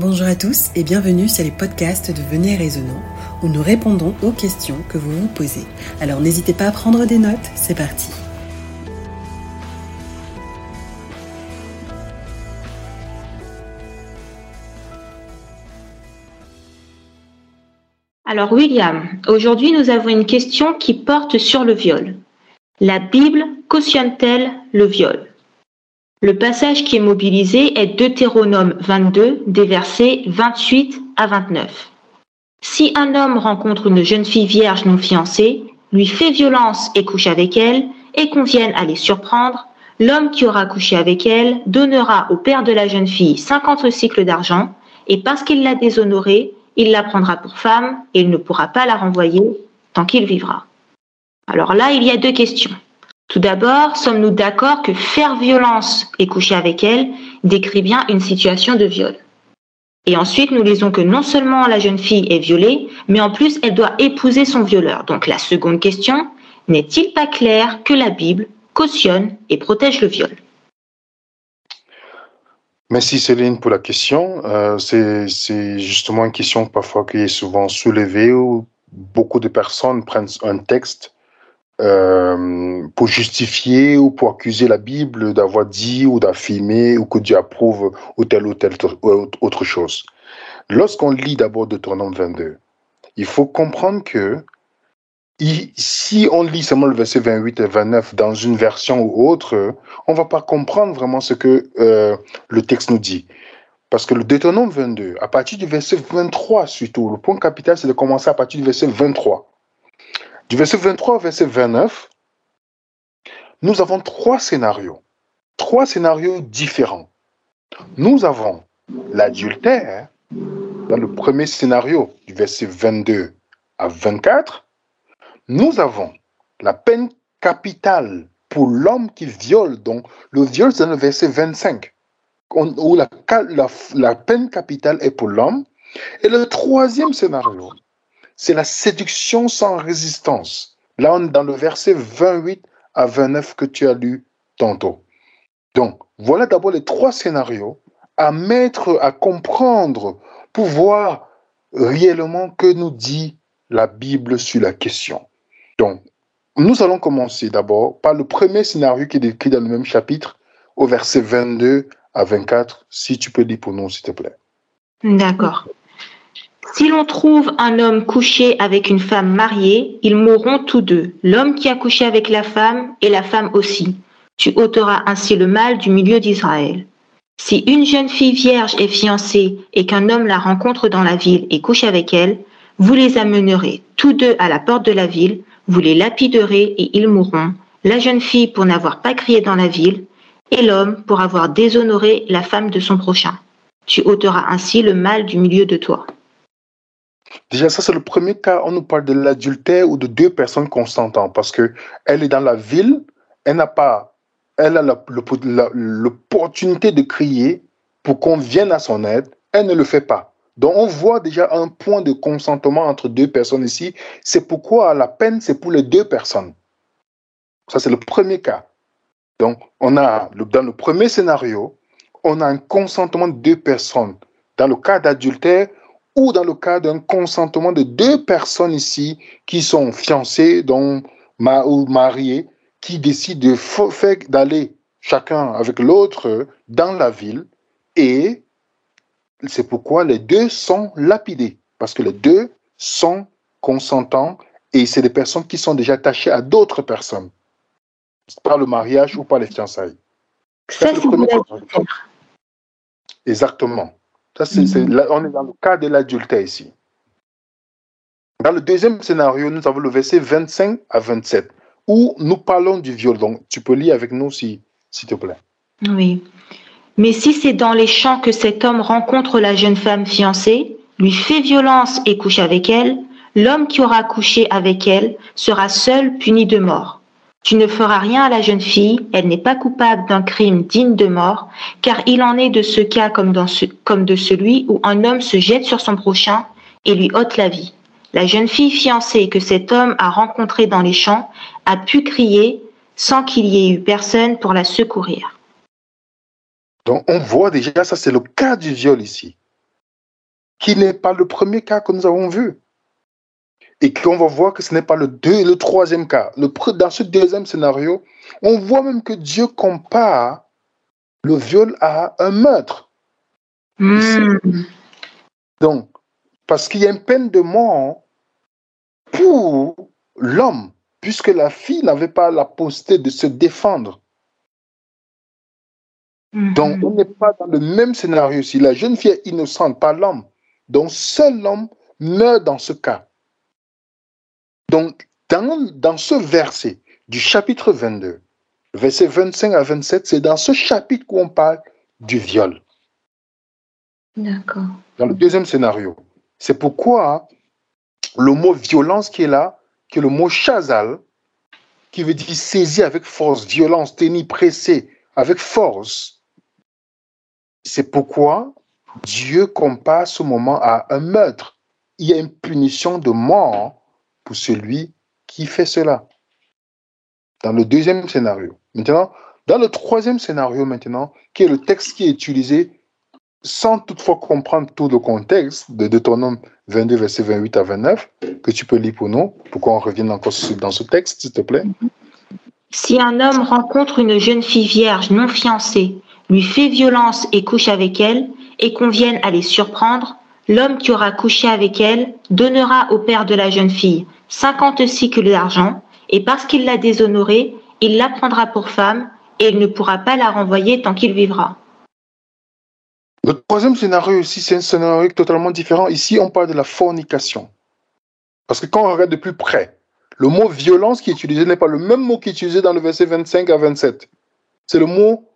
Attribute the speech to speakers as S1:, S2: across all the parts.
S1: Bonjour à tous et bienvenue sur les podcasts de Venez Raisonnant où nous répondons aux questions que vous vous posez. Alors n'hésitez pas à prendre des notes, c'est parti.
S2: Alors William, aujourd'hui nous avons une question qui porte sur le viol. La Bible cautionne-t-elle le viol? Le passage qui est mobilisé est Deutéronome 22, des versets 28 à 29. Si un homme rencontre une jeune fille vierge non fiancée, lui fait violence et couche avec elle, et convienne à les surprendre, l'homme qui aura couché avec elle donnera au père de la jeune fille 50 cycles d'argent, et parce qu'il l'a déshonorée, il la prendra pour femme et il ne pourra pas la renvoyer tant qu'il vivra. Alors là, il y a deux questions. Tout d'abord, sommes-nous d'accord que faire violence et coucher avec elle décrit bien une situation de viol Et ensuite, nous lisons que non seulement la jeune fille est violée, mais en plus, elle doit épouser son violeur. Donc la seconde question, n'est-il pas clair que la Bible cautionne et protège le viol?
S3: Merci Céline pour la question. Euh, c'est justement une question parfois qui est souvent soulevée où beaucoup de personnes prennent un texte euh, pour justifier ou pour accuser la Bible d'avoir dit ou d'affirmer ou que Dieu approuve ou telle ou telle autre chose. Lorsqu'on lit d'abord Deutéronome 22, il faut comprendre que si on lit seulement le verset 28 et 29 dans une version ou autre, on va pas comprendre vraiment ce que euh, le texte nous dit. Parce que le Deutéronome 22, à partir du verset 23 surtout, le point capital, c'est de commencer à partir du verset 23. Du verset 23 au verset 29, nous avons trois scénarios. Trois scénarios différents. Nous avons l'adultère dans le premier scénario du verset 22 à 24 nous avons la peine capitale pour l'homme qui viole. Donc, le viol, c'est dans le verset 25, où la, la, peine capitale est pour l'homme. Et le troisième scénario, c'est la séduction sans résistance. Là, on est dans le verset 28 à 29 que tu as lu tantôt. Donc, voilà d'abord les trois scénarios à mettre, à comprendre pour voir réellement que nous dit la Bible sur la question. Donc, nous allons commencer d'abord par le premier scénario qui est décrit dans le même chapitre, au verset 22 à 24. Si tu peux lire pour nous, s'il te plaît.
S2: D'accord. Si l'on trouve un homme couché avec une femme mariée, ils mourront tous deux, l'homme qui a couché avec la femme et la femme aussi. Tu ôteras ainsi le mal du milieu d'Israël. Si une jeune fille vierge est fiancée et qu'un homme la rencontre dans la ville et couche avec elle, vous les amènerez tous deux à la porte de la ville, vous les lapiderez et ils mourront, la jeune fille pour n'avoir pas crié dans la ville, et l'homme pour avoir déshonoré la femme de son prochain. Tu ôteras ainsi le mal du milieu de toi.
S3: Déjà, ça, c'est le premier cas. On nous parle de l'adultère ou de deux personnes consentantes parce que elle est dans la ville, elle n'a pas, elle a l'opportunité de crier pour qu'on vienne à son aide, elle ne le fait pas. Donc on voit déjà un point de consentement entre deux personnes ici. C'est pourquoi la peine, c'est pour les deux personnes. Ça, c'est le premier cas. Donc on a, dans le premier scénario, on a un consentement de deux personnes. Dans le cas d'adultère ou dans le cas d'un consentement de deux personnes ici qui sont fiancées donc, ou mariées, qui décident de d'aller chacun avec l'autre dans la ville et c'est pourquoi les deux sont lapidés, parce que les deux sont consentants et c'est des personnes qui sont déjà attachées à d'autres personnes, par le mariage ou par les fiançailles.
S2: Ça, c'est le
S3: Exactement. Ça, c'est, mhm. on est dans le cas de l'adultère ici. Dans le deuxième scénario, nous avons le verset 25 à 27, où nous parlons du viol. Donc, tu peux lire avec nous, s'il te plaît.
S2: Oui. Mais si c'est dans les champs que cet homme rencontre la jeune femme fiancée, lui fait violence et couche avec elle, l'homme qui aura couché avec elle sera seul puni de mort. Tu ne feras rien à la jeune fille, elle n'est pas coupable d'un crime digne de mort, car il en est de ce cas comme, de celui où un homme se jette sur son prochain et lui ôte la vie. La jeune fille fiancée que cet homme a rencontrée dans les champs a pu crier sans qu'il y ait eu personne pour la secourir.
S3: Donc on voit déjà, ça c'est le cas du viol ici. qui n'est pas le premier cas que nous avons vu. Et qu'on va voir que ce n'est pas le, deux, le troisième cas. Le, dans ce deuxième scénario, on voit même que Dieu compare le viol à un meurtre. Hmm. Donc, parce qu'il y a une peine de mort pour l'homme, puisque la fille n'avait pas la possibilité de se défendre. Hmm. Donc, on n'est pas dans le même scénario. Si la jeune fille est innocente, pas l'homme, donc seul l'homme meurt dans ce cas. Donc, dans, dans ce verset du chapitre 22, versets 25 à 27, c'est dans ce chapitre qu'on parle du viol.
S2: D'accord.
S3: Dans le deuxième scénario. C'est pourquoi le mot violence qui est là, qui est le mot chazal, qui veut dire saisir avec force, violence, tenir, presser avec force. C'est pourquoi Dieu compare ce moment à un meurtre. Il y a une punition de mort pour celui qui fait cela. Dans le deuxième scénario. Maintenant, dans le troisième scénario maintenant, qui est le texte qui est utilisé sans toutefois comprendre tout le contexte de Deutéronome 22, verset 28 à 29, que tu peux lire pour nous, pour qu'on revienne encore dans ce texte, s'il te plaît?
S2: Si un homme rencontre une jeune fille vierge non fiancée, lui fait violence et couche avec elle, et convienne à les surprendre, l'homme qui aura couché avec elle donnera au père de la jeune fille cinquante cycles d'argent, et parce qu'il l'a déshonorée, il la prendra pour femme, et il ne pourra pas la renvoyer tant qu'il vivra.
S3: Le troisième scénario aussi, c'est un scénario totalement différent. Ici, on parle de la fornication. Parce que quand on regarde de plus près, le mot violence qui est utilisé n'est pas le même mot qui est utilisé dans le verset 25 à 27. C'est le mot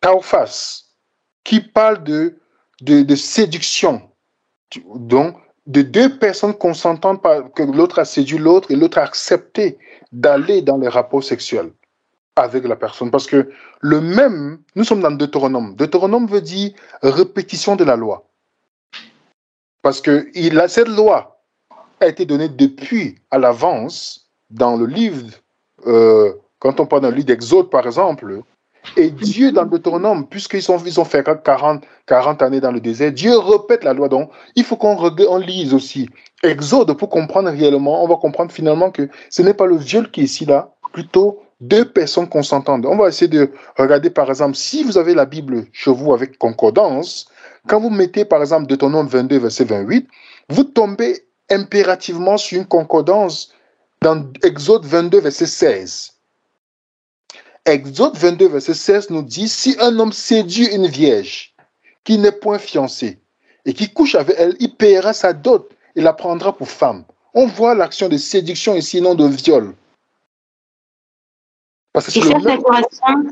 S3: taufas, qui parle de, de, séduction. Donc, de deux personnes consentant que l'autre a séduit l'autre et l'autre a accepté d'aller dans les rapports sexuels avec la personne. Parce que le même, nous sommes dans Deutéronome. Deutéronome veut dire répétition de la loi. Parce que il a, cette loi a été donnée depuis à l'avance dans le livre, euh, quand on parle d'un livre d'Exode par exemple, et Dieu, dans Deutéronome, puisqu'ils ont, ils ont fait 40, 40 années dans le désert, Dieu répète la loi. Donc, il faut qu'on on lise aussi Exode pour comprendre réellement. On va comprendre finalement que ce n'est pas le viol qui est ici là, plutôt deux personnes consentantes. On va essayer de regarder, par exemple, si vous avez la Bible chez vous avec concordance, quand vous mettez, par exemple, Deutéronome 22, verset 28, vous tombez impérativement sur une concordance dans Exode 22, verset 16. Exode 22, verset 16 nous dit, si un homme séduit une vierge qui n'est point fiancée et qui couche avec elle, il paiera sa dot et la prendra pour femme. On voit l'action de séduction ici, non de viol.
S2: Parce que et ça, ça, correspond...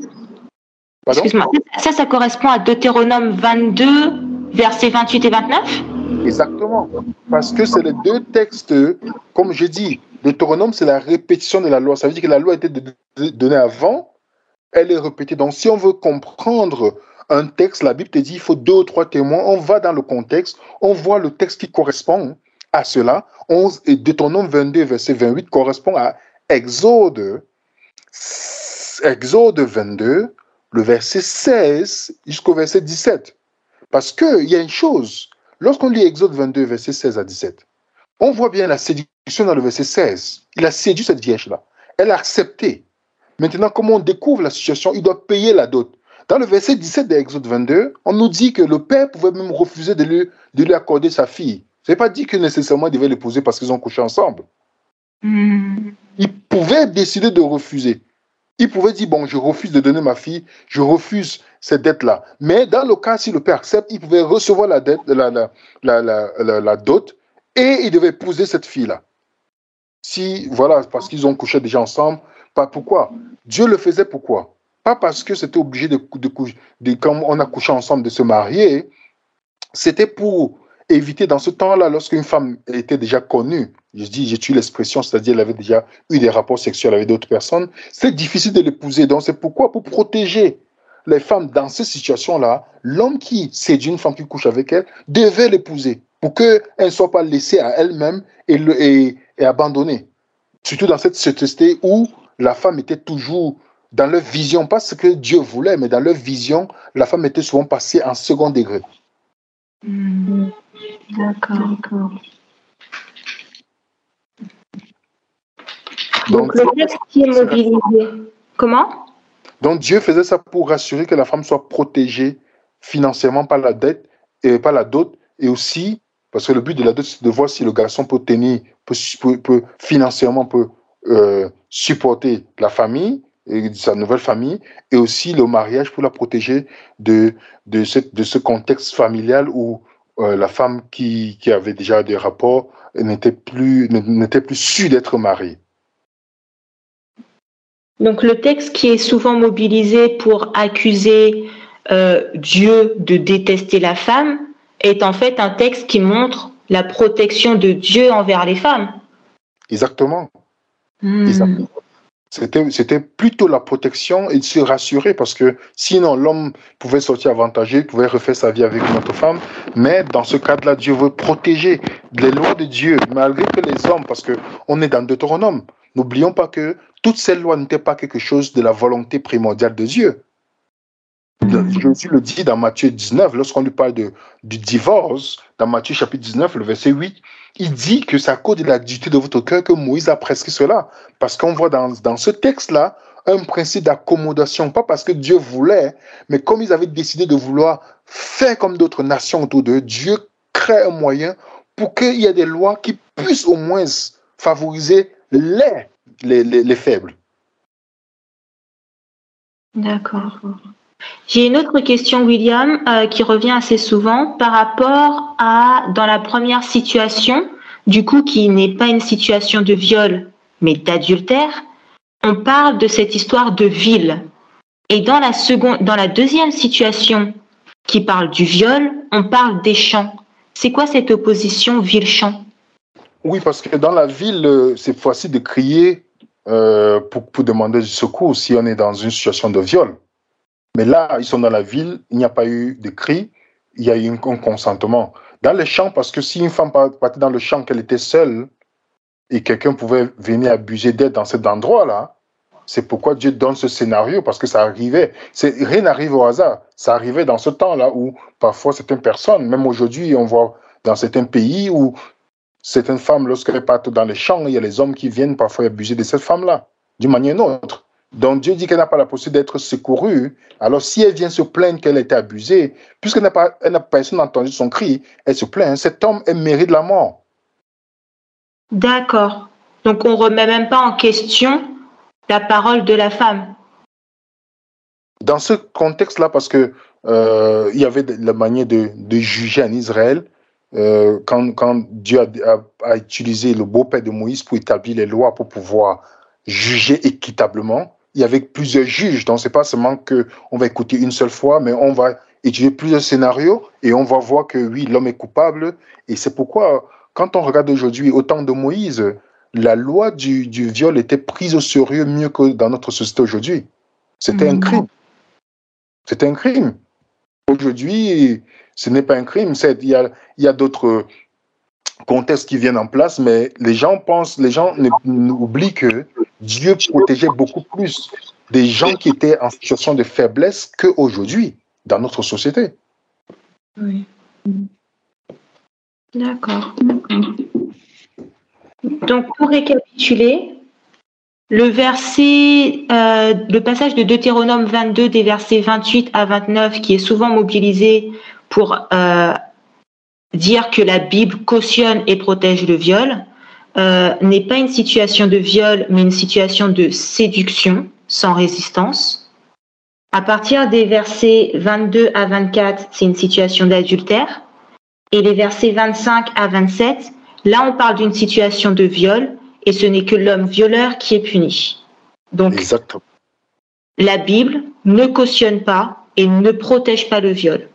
S2: ça, ça correspond à Deutéronome 22, versets 28 et 29
S3: Exactement. Parce que c'est les deux textes, comme je dis, Deutéronome, c'est la répétition de la loi. Ça veut dire que la loi a été donnée avant elle est répétée. Donc, si on veut comprendre un texte, la Bible te dit il faut deux ou trois témoins. On va dans le contexte, on voit le texte qui correspond à cela. 11 et Deutéronome 22, verset 28 correspond à Exode, Exode 22, le verset 16 jusqu'au verset 17. Parce qu'il y a une chose, lorsqu'on lit Exode 22, verset 16 à 17, on voit bien la séduction dans le verset 16. Il a séduit cette vierge-là. Elle a accepté. Maintenant, comme on découvre la situation, il doit payer la dot. Dans le verset 17 de Exode 22, on nous dit que le père pouvait même refuser de lui, de lui accorder sa fille. Ce n'est pas dit que nécessairement il devait l'épouser parce qu'ils ont couché ensemble. Hmm. Il pouvait décider de refuser. Il pouvait dire, bon, je refuse de donner ma fille, je refuse cette dette-là. Mais dans le cas, si le père accepte, il pouvait recevoir la, dette, la, la, la, la dot et il devait épouser cette fille-là. Si, voilà, parce qu'ils ont couché déjà ensemble, pas pourquoi Dieu le faisait pourquoi? Pas parce que c'était obligé de, de, de, quand on a couché ensemble, de se marier. C'était pour éviter dans ce temps-là, lorsqu'une femme était déjà connue, je dis, j'ai tué l'expression, c'est-à-dire elle avait déjà eu des rapports sexuels avec d'autres personnes, c'est difficile de l'épouser. Donc c'est pourquoi? Pour protéger les femmes dans ces situations-là, l'homme qui séduit une femme qui couche avec elle devait l'épouser pour qu'elle ne soit pas laissée à elle-même et, et, et abandonnée. Surtout dans cette société où la femme était toujours dans leur vision, pas ce que Dieu voulait, mais dans leur vision, la femme était souvent passée en second degré.
S2: Hmm. D'accord. Donc, le texte qui est mobilisé. Comment?
S3: Donc Dieu faisait ça pour rassurer que la femme soit protégée financièrement par la dette et par la dot, et aussi parce que le but de la dot c'est de voir si le garçon peut tenir, peut, financièrement peut euh, supporter la famille et sa nouvelle famille, et aussi le mariage pour la protéger de de ce, de ce contexte familial où euh, la femme qui, qui avait déjà des rapports n'était plus n'était plus sûre d'être mariée.
S2: Donc le texte qui est souvent mobilisé pour accuser euh, Dieu de détester la femme est en fait un texte qui montre la protection de Dieu envers les femmes.
S3: Exactement. Hmm. C'était plutôt la protection et de se rassurer parce que sinon l'homme pouvait sortir avantagé, pouvait refaire sa vie avec une autre femme. Mais dans ce cadre-là, Dieu veut protéger les lois de Dieu, malgré que les hommes, parce qu'on est dans Deutéronome. N'oublions pas que toutes ces lois n'étaient pas quelque chose de la volonté primordiale de Dieu. Jésus le dit dans Matthieu 19, lorsqu'on lui parle du divorce, dans Matthieu chapitre 19, le verset 8, il dit que c'est à cause de la dureté de votre cœur que Moïse a prescrit cela. Parce qu'on voit dans, dans ce texte-là un principe d'accommodation, pas parce que Dieu voulait, mais comme ils avaient décidé de vouloir faire comme d'autres nations autour d'eux, Dieu crée un moyen pour qu'il y ait des lois qui puissent au moins favoriser les les, faibles.
S2: D'accord. J'ai une autre question, William, euh, qui revient assez souvent par rapport à, dans la première situation, du coup, qui n'est pas une situation de viol, mais d'adultère, on parle de cette histoire de ville. Et dans la, seconde, dans la deuxième situation, qui parle du viol, on parle des champs. C'est quoi cette opposition ville-champ?
S3: Oui, parce que dans la ville, euh, c'est facile de crier euh, pour, pour, demander du secours si on est dans une situation de viol. Mais là, ils sont dans la ville, il n'y a pas eu de cri, il y a eu un consentement. Dans les champs, parce que si une femme partait dans le champ, qu'elle était seule, et quelqu'un pouvait venir abuser d'elle dans cet endroit-là, c'est pourquoi Dieu donne ce scénario, parce que ça arrivait. Rien n'arrive au hasard. Ça arrivait dans ce temps-là où parfois certaines personnes, même aujourd'hui, on voit dans certains pays où certaines femmes, lorsqu'elles partent dans les champs, il y a les hommes qui viennent parfois abuser de cette femme-là, d'une manière ou d'une autre. Donc Dieu dit qu'elle n'a pas la possibilité d'être secourue. Alors si elle vient se plaindre qu'elle a été abusée, puisqu'elle n'a pas, elle n'a personne entendu son cri, elle se plaint. Cet homme, elle mérite la mort.
S2: D'accord. Donc on ne remet même pas en question la parole de la femme.
S3: Dans ce contexte-là, parce que euh, il y avait la manière de, de juger en Israël, euh, quand, quand, Dieu a, utilisé le beau-père de Moïse pour établir les lois pour pouvoir juger équitablement, il y avait plusieurs juges. Donc, c'est pas seulement qu'on va écouter une seule fois, mais on va étudier plusieurs scénarios et on va voir que oui, l'homme est coupable. Et c'est pourquoi, quand on regarde aujourd'hui, au temps de Moïse, la loi du, du, viol était prise au sérieux mieux que dans notre société aujourd'hui. C'était un mmh. crime. C'était un crime. Aujourd'hui, ce n'est pas un crime. Il y a, il y a d'autres contextes qui viennent en place, mais les gens pensent, les gens oublient que Dieu protégeait beaucoup plus des gens qui étaient en situation de faiblesse qu'aujourd'hui dans notre société.
S2: Oui. D'accord. Donc, pour récapituler, le verset, euh, le passage de Deutéronome 22 des versets 28 à 29 qui est souvent mobilisé pour euh, dire que la Bible cautionne et protège le viol euh, n'est pas une situation de viol, mais une situation de séduction sans résistance. À partir des versets 22 à 24, c'est une situation d'adultère. Et les versets 25 à 27, là on parle d'une situation de viol et ce n'est que l'homme violeur qui est puni. Donc, la Bible ne cautionne pas et ne protège pas le viol.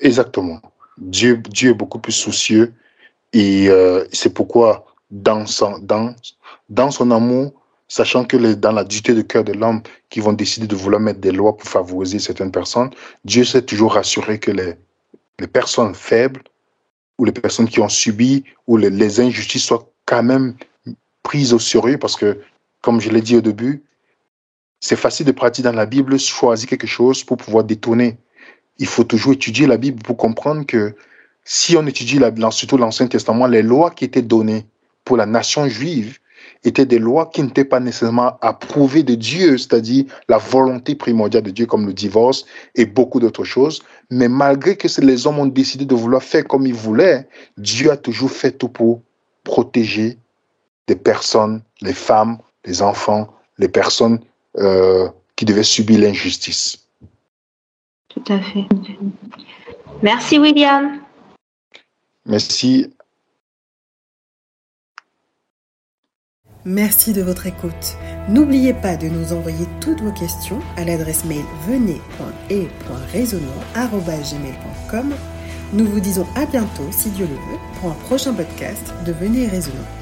S3: Exactement. Dieu, Dieu est beaucoup plus soucieux et euh, c'est pourquoi dans son, dans, dans son amour, sachant que dans la dureté de cœur de l'homme qui vont décider de vouloir mettre des lois pour favoriser certaines personnes, Dieu s'est toujours rassuré que les, les personnes faibles ou les personnes qui ont subi ou les, les injustices soient quand même prises au sérieux parce que, comme je l'ai dit au début, c'est facile de pratiquer dans la Bible, choisir quelque chose pour pouvoir détourner. Il faut toujours étudier la Bible pour comprendre que si on étudie la, surtout l'Ancien Testament, les lois qui étaient données pour la nation juive étaient des lois qui n'étaient pas nécessairement approuvées de Dieu, c'est-à-dire la volonté primordiale de Dieu comme le divorce et beaucoup d'autres choses. Mais malgré que les hommes ont décidé de vouloir faire comme ils voulaient, Dieu a toujours fait tout pour protéger des personnes, les femmes, les enfants, les personnes euh, qui devaient subir l'injustice.
S2: Tout à fait. Merci William.
S3: Merci.
S1: Merci de votre écoute. N'oubliez pas de nous envoyer toutes vos questions à l'adresse mail venez.et.raisonnant.com. Nous vous disons à bientôt, si Dieu le veut, pour un prochain podcast de Venez Raisonnant.